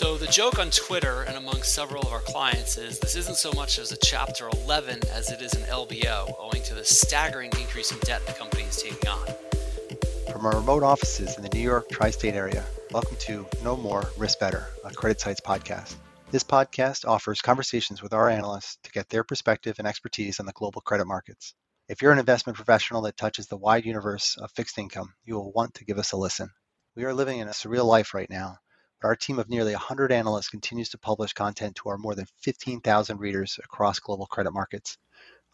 So, the joke on Twitter and among several of our clients is this isn't so much as a Chapter 11 as it is an LBO, owing to the staggering increase in debt the company is taking on. From our remote offices in the New York tri state area, welcome to Know More Risk Better, a CreditSights podcast. This podcast offers conversations with our analysts to get their perspective and expertise on the global credit markets. If you're an investment professional that touches the wide universe of fixed income, you will want to give us a listen. We are living in a surreal life right now but our team of nearly 100 analysts continues to publish content to our more than 15,000 readers across global credit markets.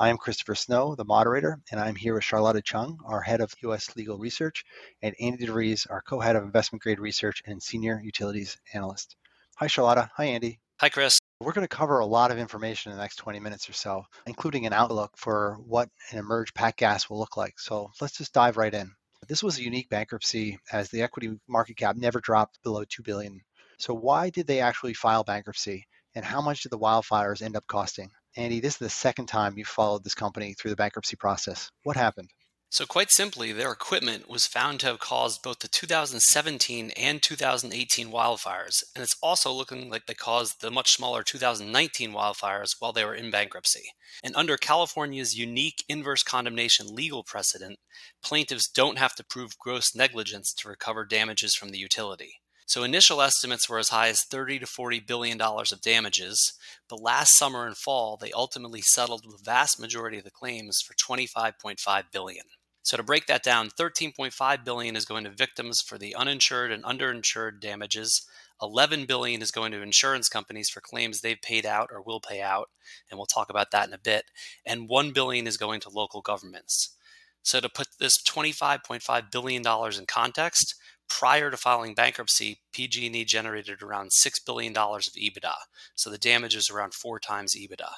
I am Christopher Snow, the moderator, and I'm here with Charlotta Chung, our head of U.S. legal research, and Andy DeVries, our co-head of investment grade research and senior utilities analyst. Hi, Charlotta. Hi, Andy. Hi, Chris. We're going to cover a lot of information in the next 20 minutes or so, including an outlook for what an emerged PacGas will look like. So let's just dive right in. This was a unique bankruptcy as the equity market cap never dropped below 2 billion. So why did they actually file bankruptcy and how much did the wildfires end up costing? Andy, this is the second time you followed this company through the bankruptcy process. What happened? So, quite simply, their equipment was found to have caused both the 2017 and 2018 wildfires, and it's also looking like they caused the much smaller 2019 wildfires while they were in bankruptcy. And under California's unique inverse condemnation legal precedent, plaintiffs don't have to prove gross negligence to recover damages from the utility. So initial estimates were as high as 30 to 40 billion dollars of damages, but last summer and fall they ultimately settled the vast majority of the claims for 25.5 billion. So to break that down, 13.5 billion is going to victims for the uninsured and underinsured damages. 11 billion is going to insurance companies for claims they've paid out or will pay out, and we'll talk about that in a bit. And 1 billion is going to local governments. So to put this 25.5 billion dollars in context, prior to filing bankruptcy, PG&E generated around $6 billion of EBITDA. So the damage is around 4 times EBITDA.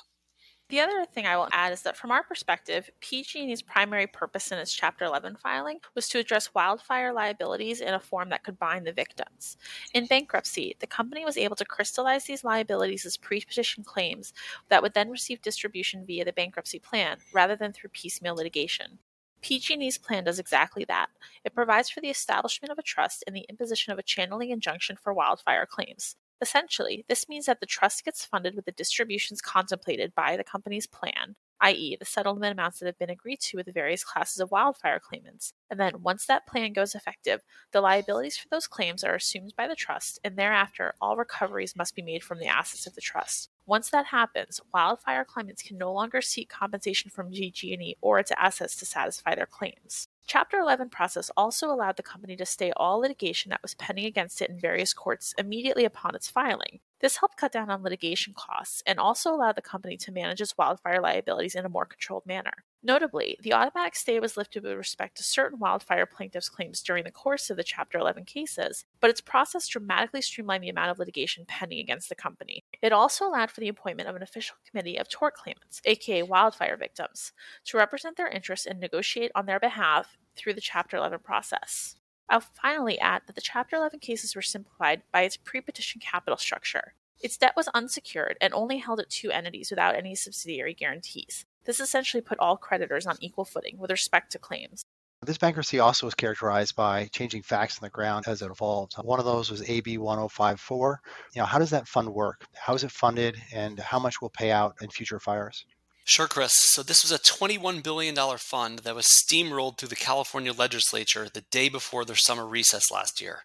The other thing I will add is that from our perspective, PG&E's primary purpose in its Chapter 11 filing was to address wildfire liabilities in a form that could bind the victims. In bankruptcy, the company was able to crystallize these liabilities as pre-petition claims that would then receive distribution via the bankruptcy plan rather than through piecemeal litigation. PG&E's plan does exactly that. It provides for the establishment of a trust and the imposition of a channeling injunction for wildfire claims. Essentially, this means that the trust gets funded with the distributions contemplated by the company's plan, i.e., the settlement amounts that have been agreed to with the various classes of wildfire claimants. And then, once that plan goes effective, the liabilities for those claims are assumed by the trust, and thereafter, all recoveries must be made from the assets of the trust. Once that happens, wildfire claimants can no longer seek compensation from PG&E or its assets to satisfy their claims. Chapter 11 process also allowed the company to stay all litigation that was pending against it in various courts immediately upon its filing. This helped cut down on litigation costs and also allowed the company to manage its wildfire liabilities in a more controlled manner. Notably, the automatic stay was lifted with respect to certain wildfire plaintiffs' claims during the course of the Chapter 11 cases, but its process dramatically streamlined the amount of litigation pending against the company. It also allowed for the appointment of an official committee of tort claimants, aka wildfire victims, to represent their interests and negotiate on their behalf through the Chapter 11 process. I'll finally add that the Chapter 11 cases were simplified by its pre petition capital structure. Its debt was unsecured and only held at two entities without any subsidiary guarantees. This essentially put all creditors on equal footing with respect to claims. This bankruptcy also was characterized by changing facts on the ground as it evolved. One of those was AB 1054. You know, how does that fund work? How is it funded and how much will pay out in future fires? Sure, Chris. So, this was a $21 billion fund that was steamrolled through the California legislature the day before their summer recess last year.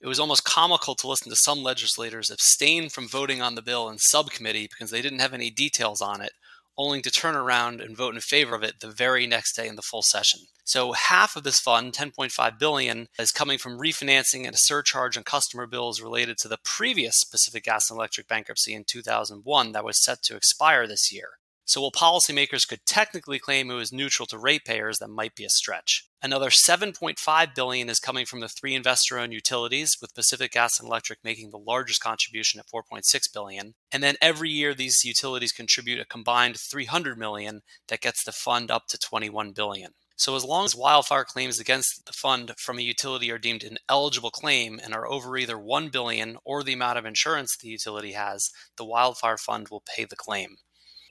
It was almost comical to listen to some legislators abstain from voting on the bill in subcommittee because they didn't have any details on it, only to turn around and vote in favor of it the very next day in the full session. So half of this fund, 10.5 billion, is coming from refinancing and a surcharge on customer bills related to the previous Pacific Gas and Electric bankruptcy in 2001 that was set to expire this year. So while policymakers could technically claim it was neutral to ratepayers, that might be a stretch. Another 7.5 billion is coming from the three investor-owned utilities, with Pacific Gas and Electric making the largest contribution at 4.6 billion. And then every year these utilities contribute a combined 300 million that gets the fund up to 21 billion. So, as long as wildfire claims against the fund from a utility are deemed an eligible claim and are over either 1 billion or the amount of insurance the utility has, the wildfire fund will pay the claim.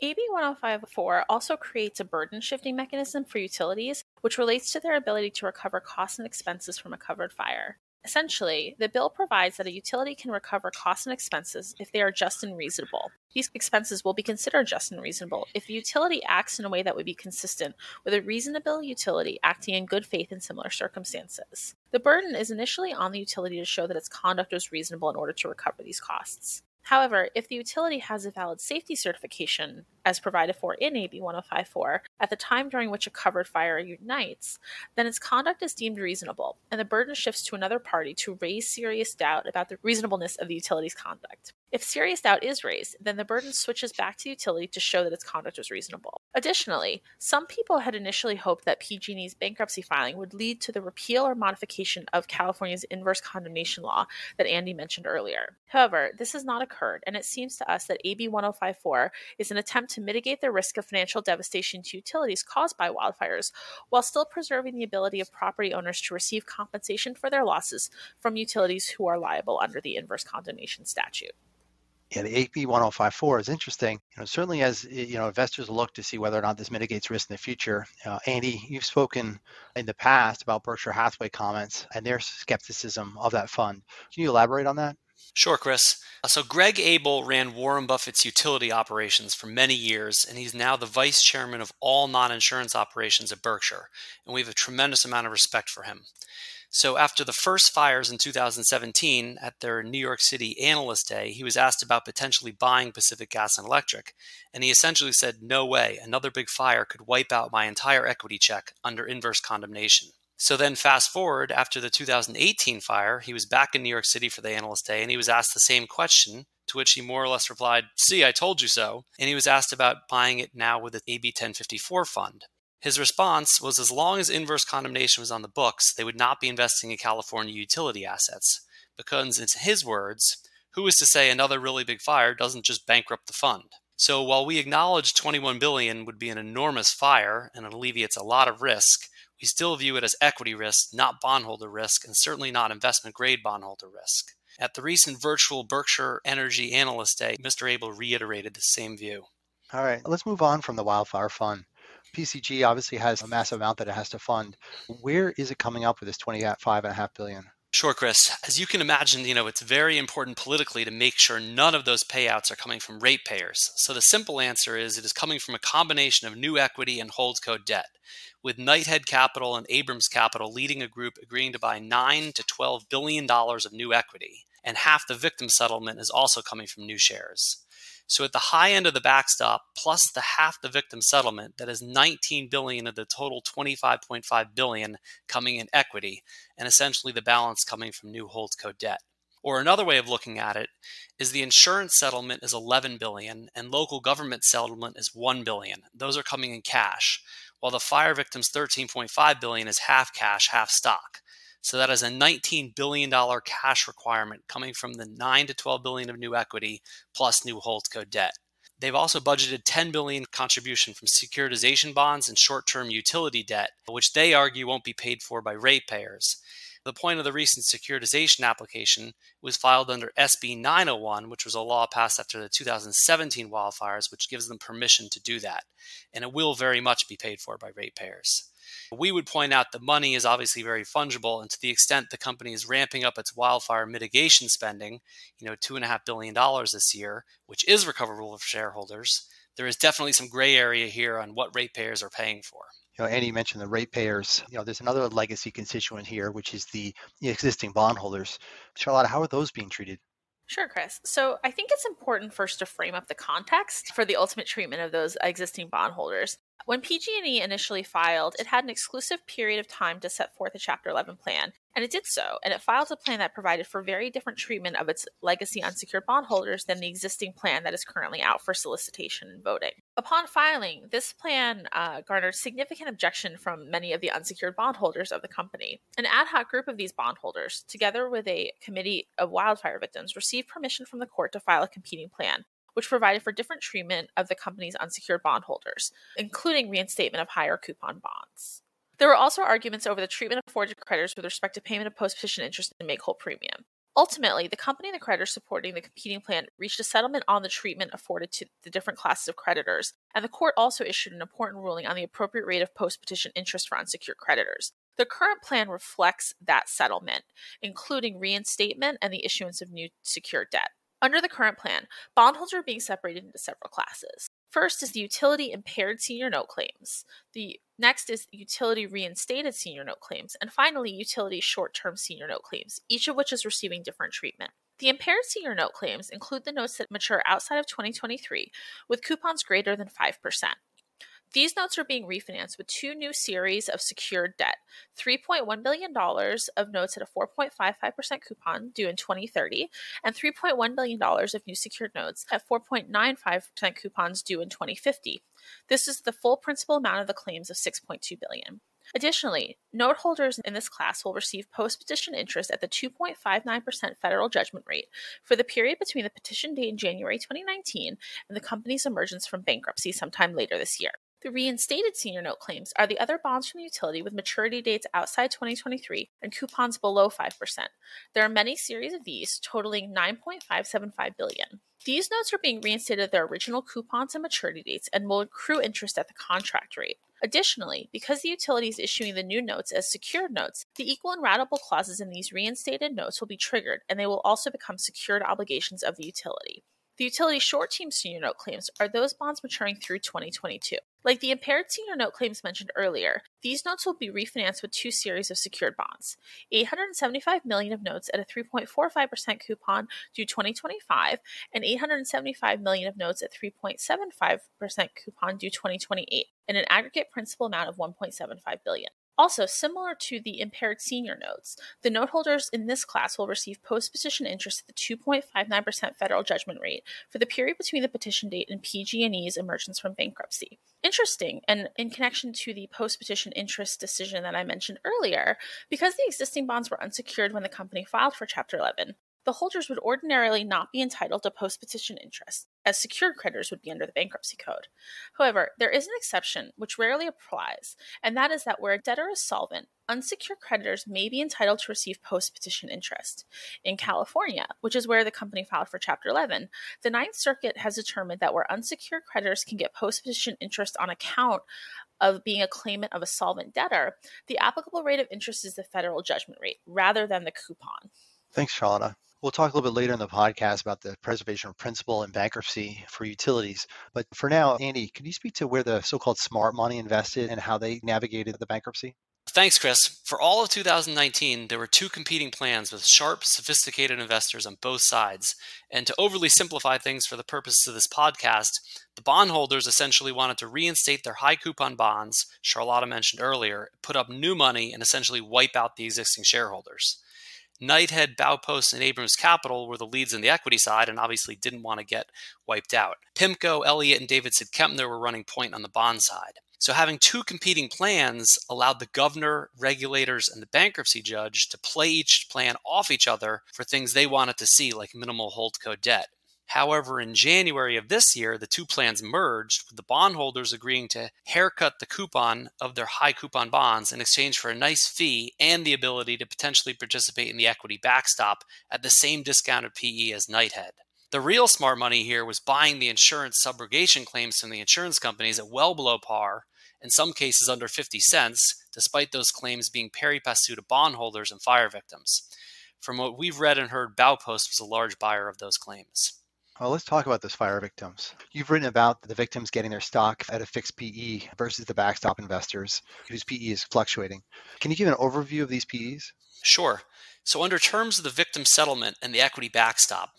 AB 1054 also creates a burden shifting mechanism for utilities, which relates to their ability to recover costs and expenses from a covered fire. Essentially, the bill provides that a utility can recover costs and expenses if they are just and reasonable. These expenses will be considered just and reasonable if the utility acts in a way that would be consistent with a reasonable utility acting in good faith in similar circumstances. The burden is initially on the utility to show that its conduct was reasonable in order to recover these costs. However, if the utility has a valid safety certification, as provided for in AB 1054, at the time during which a covered fire ignites, then its conduct is deemed reasonable, and the burden shifts to another party to raise serious doubt about the reasonableness of the utility's conduct. If serious doubt is raised, then the burden switches back to utility to show that its conduct was reasonable. Additionally, some people had initially hoped that PG&E's bankruptcy filing would lead to the repeal or modification of California's inverse condemnation law that Andy mentioned earlier. However, this has not occurred, and it seems to us that AB 1054 is an attempt to mitigate the risk of financial devastation to utilities caused by wildfires while still preserving the ability of property owners to receive compensation for their losses from utilities who are liable under the inverse condemnation statute. Yeah, the AB 1054 is interesting. You know, certainly as you know, investors look to see whether or not this mitigates risk in the future. Uh, Andy, you've spoken in the past about Berkshire Hathaway comments and their skepticism of that fund. Can you elaborate on that? Sure, Chris. Uh, so, Greg Abel ran Warren Buffett's utility operations for many years, and he's now the vice chairman of all non insurance operations at Berkshire. And we have a tremendous amount of respect for him. So, after the first fires in 2017 at their New York City Analyst Day, he was asked about potentially buying Pacific Gas and Electric. And he essentially said, No way, another big fire could wipe out my entire equity check under inverse condemnation. So then, fast forward after the 2018 fire, he was back in New York City for the Analyst Day and he was asked the same question, to which he more or less replied, See, I told you so. And he was asked about buying it now with the AB 1054 fund. His response was as long as inverse condemnation was on the books, they would not be investing in California utility assets. Because, in his words, who is to say another really big fire doesn't just bankrupt the fund? So while we acknowledge 21 billion would be an enormous fire and it alleviates a lot of risk, we still view it as equity risk, not bondholder risk, and certainly not investment grade bondholder risk. At the recent virtual Berkshire Energy Analyst Day, Mr. Abel reiterated the same view. All right, let's move on from the wildfire fund. PCG obviously has a massive amount that it has to fund. Where is it coming up with this 25.5 billion? Sure, Chris. As you can imagine, you know, it's very important politically to make sure none of those payouts are coming from ratepayers. So the simple answer is it is coming from a combination of new equity and holdco debt, with Knighthead Capital and Abrams Capital leading a group agreeing to buy 9 to 12 billion dollars of new equity, and half the victim settlement is also coming from new shares. So at the high end of the backstop, plus the half the victim settlement, that is 19 billion of the total 25.5 billion coming in equity, and essentially the balance coming from new holdco debt. Or another way of looking at it is the insurance settlement is 11 billion and local government settlement is 1 billion. Those are coming in cash, while the fire victims 13.5 billion is half cash, half stock. So that is a $19 billion cash requirement coming from the 9 to 12 billion of new equity plus new holdco debt. They've also budgeted 10 billion contribution from securitization bonds and short-term utility debt, which they argue won't be paid for by ratepayers. The point of the recent securitization application was filed under SB 901, which was a law passed after the 2017 wildfires, which gives them permission to do that. And it will very much be paid for by ratepayers. We would point out that money is obviously very fungible, and to the extent the company is ramping up its wildfire mitigation spending, you know, two and a half billion dollars this year, which is recoverable for shareholders, there is definitely some gray area here on what ratepayers are paying for. You know, Andy mentioned the ratepayers. You know, there's another legacy constituent here, which is the, the existing bondholders. Charlotte, how are those being treated? Sure, Chris. So I think it's important first to frame up the context for the ultimate treatment of those existing bondholders. When PG&E initially filed, it had an exclusive period of time to set forth a Chapter 11 plan, and it did so, and it filed a plan that provided for very different treatment of its legacy unsecured bondholders than the existing plan that is currently out for solicitation and voting. Upon filing, this plan uh, garnered significant objection from many of the unsecured bondholders of the company. An ad hoc group of these bondholders, together with a committee of wildfire victims, received permission from the court to file a competing plan, which provided for different treatment of the company's unsecured bondholders, including reinstatement of higher coupon bonds. There were also arguments over the treatment of forged creditors with respect to payment of post petition interest and make whole premium. Ultimately, the company and the creditors supporting the competing plan reached a settlement on the treatment afforded to the different classes of creditors, and the court also issued an important ruling on the appropriate rate of post petition interest for unsecured creditors. The current plan reflects that settlement, including reinstatement and the issuance of new secured debt. Under the current plan, bondholders are being separated into several classes. First is the utility impaired senior note claims. The next is utility reinstated senior note claims, and finally utility short-term senior note claims, each of which is receiving different treatment. The impaired senior note claims include the notes that mature outside of 2023 with coupons greater than 5%. These notes are being refinanced with two new series of secured debt $3.1 billion of notes at a 4.55% coupon due in 2030, and $3.1 billion of new secured notes at 4.95% coupons due in 2050. This is the full principal amount of the claims of 6.2 billion. Additionally, note holders in this class will receive post petition interest at the 2.59% federal judgment rate for the period between the petition date in January 2019 and the company's emergence from bankruptcy sometime later this year. The reinstated senior note claims are the other bonds from the utility with maturity dates outside 2023 and coupons below 5%. There are many series of these, totaling 9.575 billion. These notes are being reinstated at their original coupons and maturity dates and will accrue interest at the contract rate. Additionally, because the utility is issuing the new notes as secured notes, the equal and ratable clauses in these reinstated notes will be triggered and they will also become secured obligations of the utility. The utility short term senior note claims are those bonds maturing through 2022. Like the impaired senior note claims mentioned earlier, these notes will be refinanced with two series of secured bonds 875 million of notes at a 3.45% coupon due 2025 and 875 million of notes at 3.75% coupon due 2028 in an aggregate principal amount of 1.75 billion. Also, similar to the impaired senior notes, the note holders in this class will receive post petition interest at the 2.59% federal judgment rate for the period between the petition date and PG&E's emergence from bankruptcy. Interesting, and in connection to the post petition interest decision that I mentioned earlier, because the existing bonds were unsecured when the company filed for Chapter 11, the holders would ordinarily not be entitled to post petition interest, as secured creditors would be under the bankruptcy code. However, there is an exception which rarely applies, and that is that where a debtor is solvent, unsecured creditors may be entitled to receive post petition interest. In California, which is where the company filed for Chapter 11, the Ninth Circuit has determined that where unsecured creditors can get post petition interest on account of being a claimant of a solvent debtor, the applicable rate of interest is the federal judgment rate rather than the coupon. Thanks, Charlotta. We'll talk a little bit later in the podcast about the preservation of principal and bankruptcy for utilities. But for now, Andy, can you speak to where the so called smart money invested and how they navigated the bankruptcy? Thanks, Chris. For all of 2019, there were two competing plans with sharp, sophisticated investors on both sides. And to overly simplify things for the purposes of this podcast, the bondholders essentially wanted to reinstate their high coupon bonds, Charlotta mentioned earlier, put up new money, and essentially wipe out the existing shareholders. Knighthead, Baupost, and Abrams Capital were the leads in the equity side and obviously didn't want to get wiped out. PIMCO, Elliott, and Davidson Kempner were running point on the bond side. So having two competing plans allowed the governor, regulators, and the bankruptcy judge to play each plan off each other for things they wanted to see, like minimal holdco debt. However, in January of this year, the two plans merged, with the bondholders agreeing to haircut the coupon of their high coupon bonds in exchange for a nice fee and the ability to potentially participate in the equity backstop at the same discounted PE as Knighthead. The real smart money here was buying the insurance subrogation claims from the insurance companies at well below par, in some cases under 50 cents, despite those claims being pari passu to bondholders and fire victims. From what we've read and heard, Baupost was a large buyer of those claims. Well, let's talk about those fire victims. You've written about the victims getting their stock at a fixed PE versus the backstop investors whose PE is fluctuating. Can you give an overview of these PEs? Sure. So, under terms of the victim settlement and the equity backstop,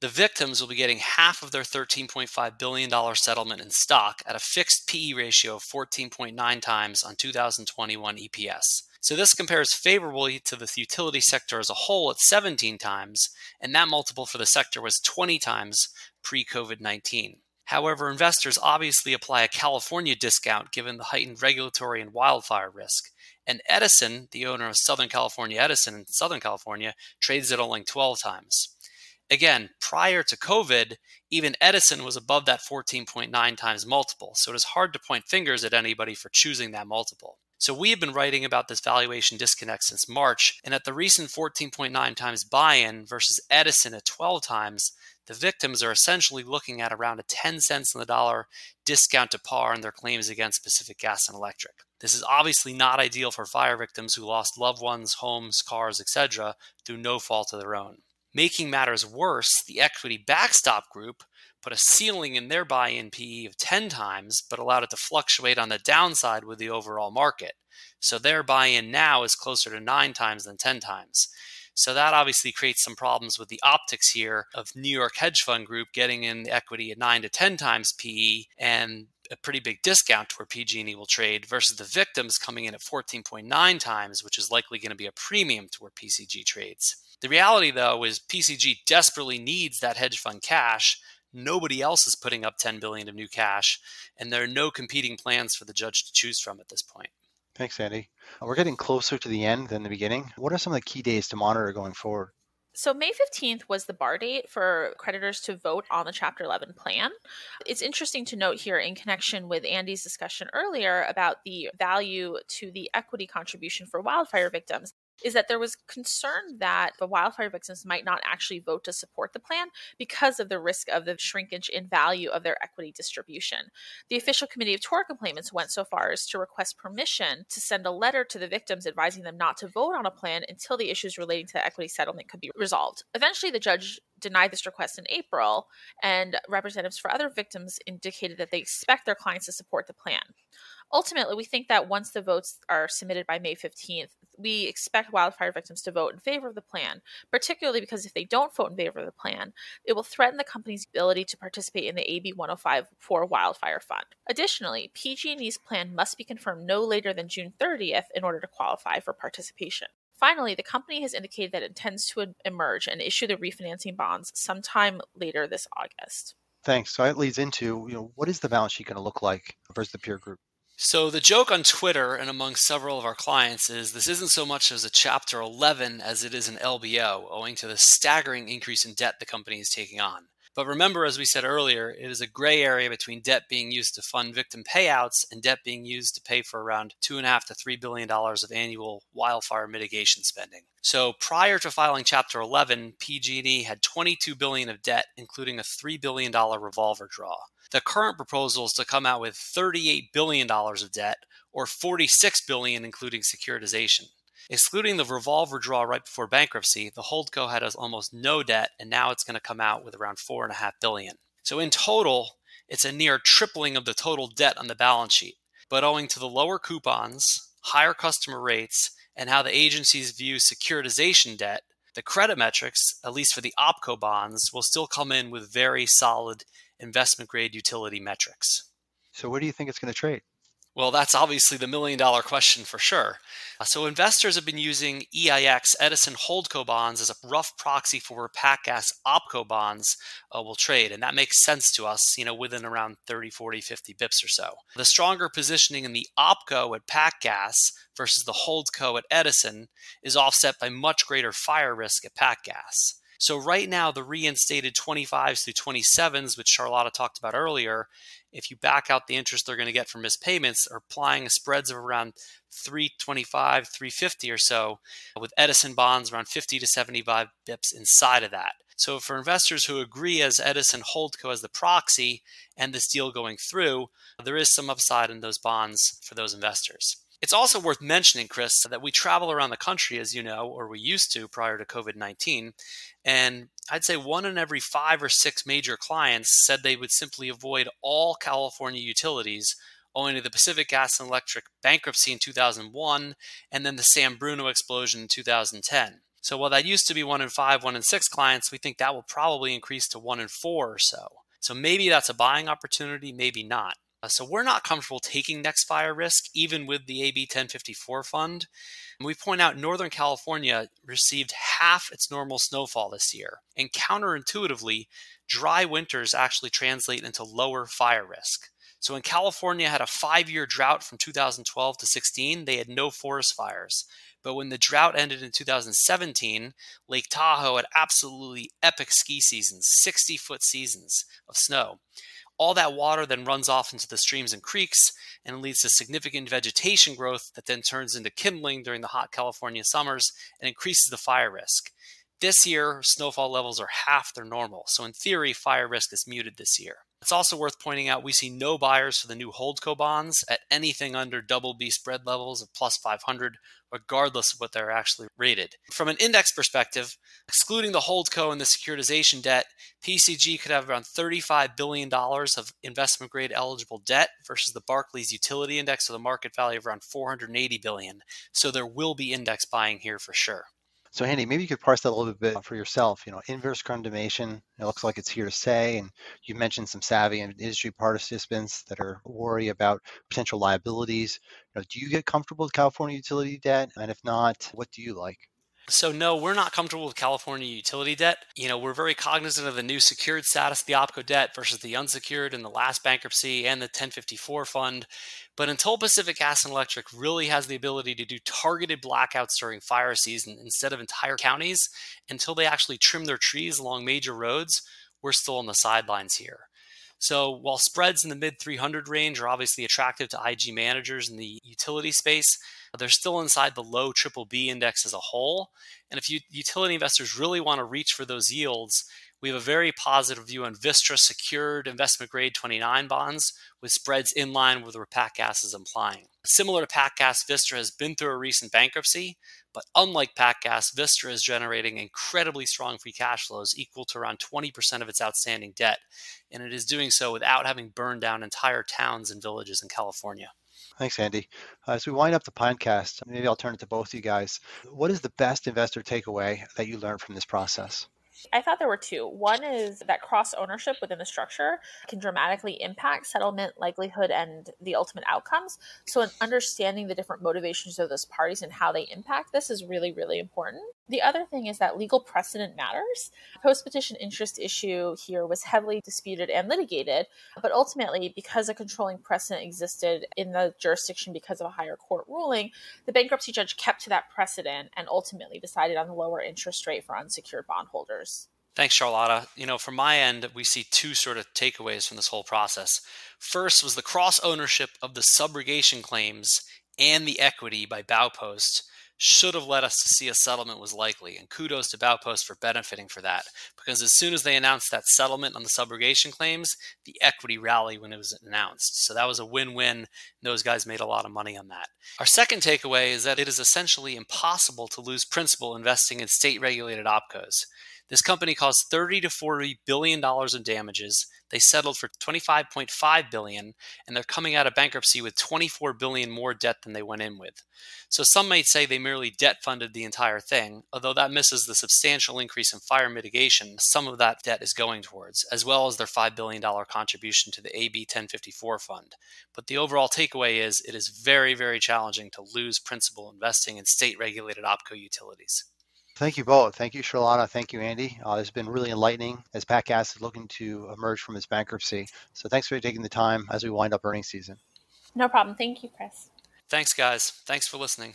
the victims will be getting half of their $13.5 billion settlement in stock at a fixed PE ratio of 14.9 times on 2021 EPS. So this compares favorably to the utility sector as a whole at 17 times, and that multiple for the sector was 20 times pre COVID 19. However, investors obviously apply a California discount given the heightened regulatory and wildfire risk. And Edison, the owner of Southern California Edison in Southern California, trades at only 12 times. Again, prior to COVID, even Edison was above that 14.9 times multiple, so it is hard to point fingers at anybody for choosing that multiple. So we have been writing about this valuation disconnect since March, and at the recent 14.9 times buy in versus Edison at 12 times, the victims are essentially looking at around a 10 cents on the dollar discount to par on their claims against Pacific Gas and Electric. This is obviously not ideal for fire victims who lost loved ones, homes, cars, etc., through no fault of their own. Making matters worse, the equity backstop group put a ceiling in their buy in PE of 10 times, but allowed it to fluctuate on the downside with the overall market. So their buy in now is closer to 9 times than 10 times. So that obviously creates some problems with the optics here of New York hedge fund group getting in the equity at 9 to 10 times PE and a pretty big discount to where PG&E will trade versus the victims coming in at 14.9 times, which is likely going to be a premium to where PCG trades. The reality, though, is PCG desperately needs that hedge fund cash. Nobody else is putting up 10 billion of new cash, and there are no competing plans for the judge to choose from at this point. Thanks, Andy. Uh, we're getting closer to the end than the beginning. What are some of the key days to monitor going forward? So, May 15th was the bar date for creditors to vote on the Chapter 11 plan. It's interesting to note here, in connection with Andy's discussion earlier about the value to the equity contribution for wildfire victims, is that there was concern that the wildfire victims might not actually vote to support the plan because of the risk of the shrinkage in value of their equity distribution. The official committee of tort complainants went so far as to request permission to send a letter to the victims advising them not to vote on a plan until the issues relating to the equity settlement could be resolved. Eventually, the judge denied this request in April, and representatives for other victims indicated that they expect their clients to support the plan. Ultimately, we think that once the votes are submitted by May 15th, we expect wildfire victims to vote in favor of the plan, particularly because if they don't vote in favor of the plan, it will threaten the company's ability to participate in the AB 105 Wildfire Fund. Additionally, PG&E's plan must be confirmed no later than June 30th in order to qualify for participation. Finally, the company has indicated that it intends to emerge and issue the refinancing bonds sometime later this August. Thanks. So that leads into, you know, what is the balance sheet going to look like versus the peer group? So the joke on Twitter and among several of our clients is this isn't so much as a Chapter 11 as it is an LBO, owing to the staggering increase in debt the company is taking on. But remember, as we said earlier, it is a gray area between debt being used to fund victim payouts and debt being used to pay for around two and a half to three billion dollars of annual wildfire mitigation spending. So prior to filing Chapter 11, PG&E had 22 billion of debt, including a three billion dollar revolver draw. The current proposal is to come out with $38 billion of debt, or 46 billion including securitization. Excluding the revolver draw right before bankruptcy, the holdco had almost no debt, and now it's going to come out with around four and a half billion. So in total, it's a near tripling of the total debt on the balance sheet. But owing to the lower coupons, higher customer rates, and how the agencies view securitization debt, the credit metrics, at least for the OPCO bonds, will still come in with very solid investment grade utility metrics. So, where do you think it's going to trade? Well, that's obviously the million dollar question for sure. Uh, so, investors have been using EIX Edison Holdco bonds as a rough proxy for where PacGas OPCO bonds uh, will trade. And that makes sense to us, you know, within around 30, 40, 50 bips or so. The stronger positioning in the OPCO at PacGas versus the Holdco at Edison is offset by much greater fire risk at PacGas. So right now, the reinstated 25s through 27s, which Charlotta talked about earlier, if you back out the interest they're going to get from missed payments, are applying spreads of around 325, 350 or so, with Edison bonds around 50 to 75 bips inside of that. So for investors who agree as Edison Holdco as the proxy and this deal going through, there is some upside in those bonds for those investors. It's also worth mentioning, Chris, that we travel around the country, as you know, or we used to prior to COVID 19. And I'd say one in every five or six major clients said they would simply avoid all California utilities owing to the Pacific Gas and Electric bankruptcy in 2001 and then the San Bruno explosion in 2010. So while that used to be one in five, one in six clients, we think that will probably increase to one in four or so. So maybe that's a buying opportunity, maybe not. Uh, so we're not comfortable taking next fire risk, even with the AB 1054 fund. And we point out Northern California received half its normal snowfall this year. And counterintuitively, dry winters actually translate into lower fire risk. So when California had a five year drought from 2012 to 16, they had no forest fires. But when the drought ended in 2017, Lake Tahoe had absolutely epic ski seasons, 60 foot seasons of snow. All that water then runs off into the streams and creeks and leads to significant vegetation growth that then turns into kindling during the hot California summers and increases the fire risk. This year, snowfall levels are half their normal, so in theory, fire risk is muted this year. It's also worth pointing out we see no buyers for the new Holdco bonds at anything under double B spread levels of plus 500, regardless of what they're actually rated. From an index perspective, excluding the Holdco and the securitization debt, PCG could have around $35 billion of investment grade eligible debt versus the Barclays Utility Index with a market value of around 480 billion. So there will be index buying here for sure. So Andy, maybe you could parse that a little bit for yourself. You know, inverse condemnation, it looks like it's here to stay. And you mentioned some savvy industry participants that are worried about potential liabilities. You know, do you get comfortable with California utility debt? And if not, what do you like? So no, we're not comfortable with California utility debt. You know, we're very cognizant of the new secured status of the OPCO debt versus the unsecured in the last bankruptcy and the 1054 fund. But until Pacific Gas and Electric really has the ability to do targeted blackouts during fire season instead of entire counties, until they actually trim their trees along major roads, we're still on the sidelines here. So while spreads in the mid 300 range are obviously attractive to IG managers in the utility space, they're still inside the low triple B index as a whole. And if you, utility investors really want to reach for those yields, we have a very positive view on Vistra secured investment grade 29 bonds with spreads in line with what PacGas is implying. Similar to PacGas, Vistra has been through a recent bankruptcy, but unlike PacGas, Vistra is generating incredibly strong free cash flows equal to around 20% of its outstanding debt, and it is doing so without having burned down entire towns and villages in California. Thanks, Andy. Uh, as we wind up the podcast, maybe I'll turn it to both of you guys. What is the best investor takeaway that you learned from this process? I thought there were two. One is that cross ownership within the structure can dramatically impact settlement likelihood and the ultimate outcomes. So, in understanding the different motivations of those parties and how they impact this is really, really important. The other thing is that legal precedent matters. Post petition interest issue here was heavily disputed and litigated, but ultimately, because a controlling precedent existed in the jurisdiction because of a higher court ruling, the bankruptcy judge kept to that precedent and ultimately decided on the lower interest rate for unsecured bondholders. Thanks, Charlotta. You know, from my end, we see two sort of takeaways from this whole process. First was the cross ownership of the subrogation claims and the equity by Baupost should have led us to see a settlement was likely. And kudos to Baupost for benefiting for that. Because as soon as they announced that settlement on the subrogation claims, the equity rallied when it was announced. So that was a win win. Those guys made a lot of money on that. Our second takeaway is that it is essentially impossible to lose principal investing in state regulated opcos. This company caused 30 to 40 billion dollars in damages. They settled for 25.5 billion and they're coming out of bankruptcy with 24 billion more debt than they went in with. So some might say they merely debt funded the entire thing, although that misses the substantial increase in fire mitigation some of that debt is going towards, as well as their $5 billion contribution to the AB 1054 fund. But the overall takeaway is it is very, very challenging to lose principal investing in state regulated OPCO utilities. Thank you both. Thank you, Charlotta. Thank you, Andy. Uh, it's been really enlightening as PacGas is looking to emerge from its bankruptcy. So thanks for taking the time as we wind up earnings season. No problem. Thank you, Chris. Thanks, guys. Thanks for listening.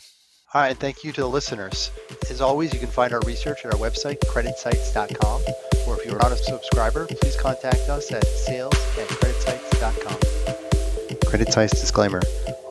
All right, thank you to the listeners. As always, you can find our research at our website, creditsights.com, or if you're not a subscriber, please contact us at sales at creditsights.com. Credit Sites disclaimer.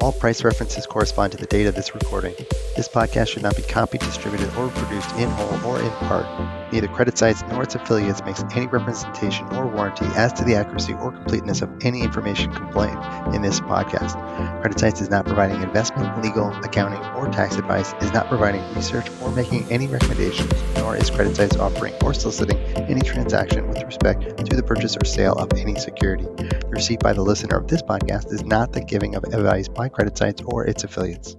All price references correspond to the date of this recording. This podcast should not be copied, distributed, or produced in whole or in part. Neither CreditSights nor its affiliates makes any representation or warranty as to the accuracy or completeness of any information complained in this podcast. CreditSights is not providing investment, legal, accounting, or tax advice, is not providing research or making any recommendations, nor is CreditSights offering or soliciting any transaction with respect to the purchase or sale of any security. The receipt by the listener of this podcast is not the giving of advice by CreditSights or its affiliates.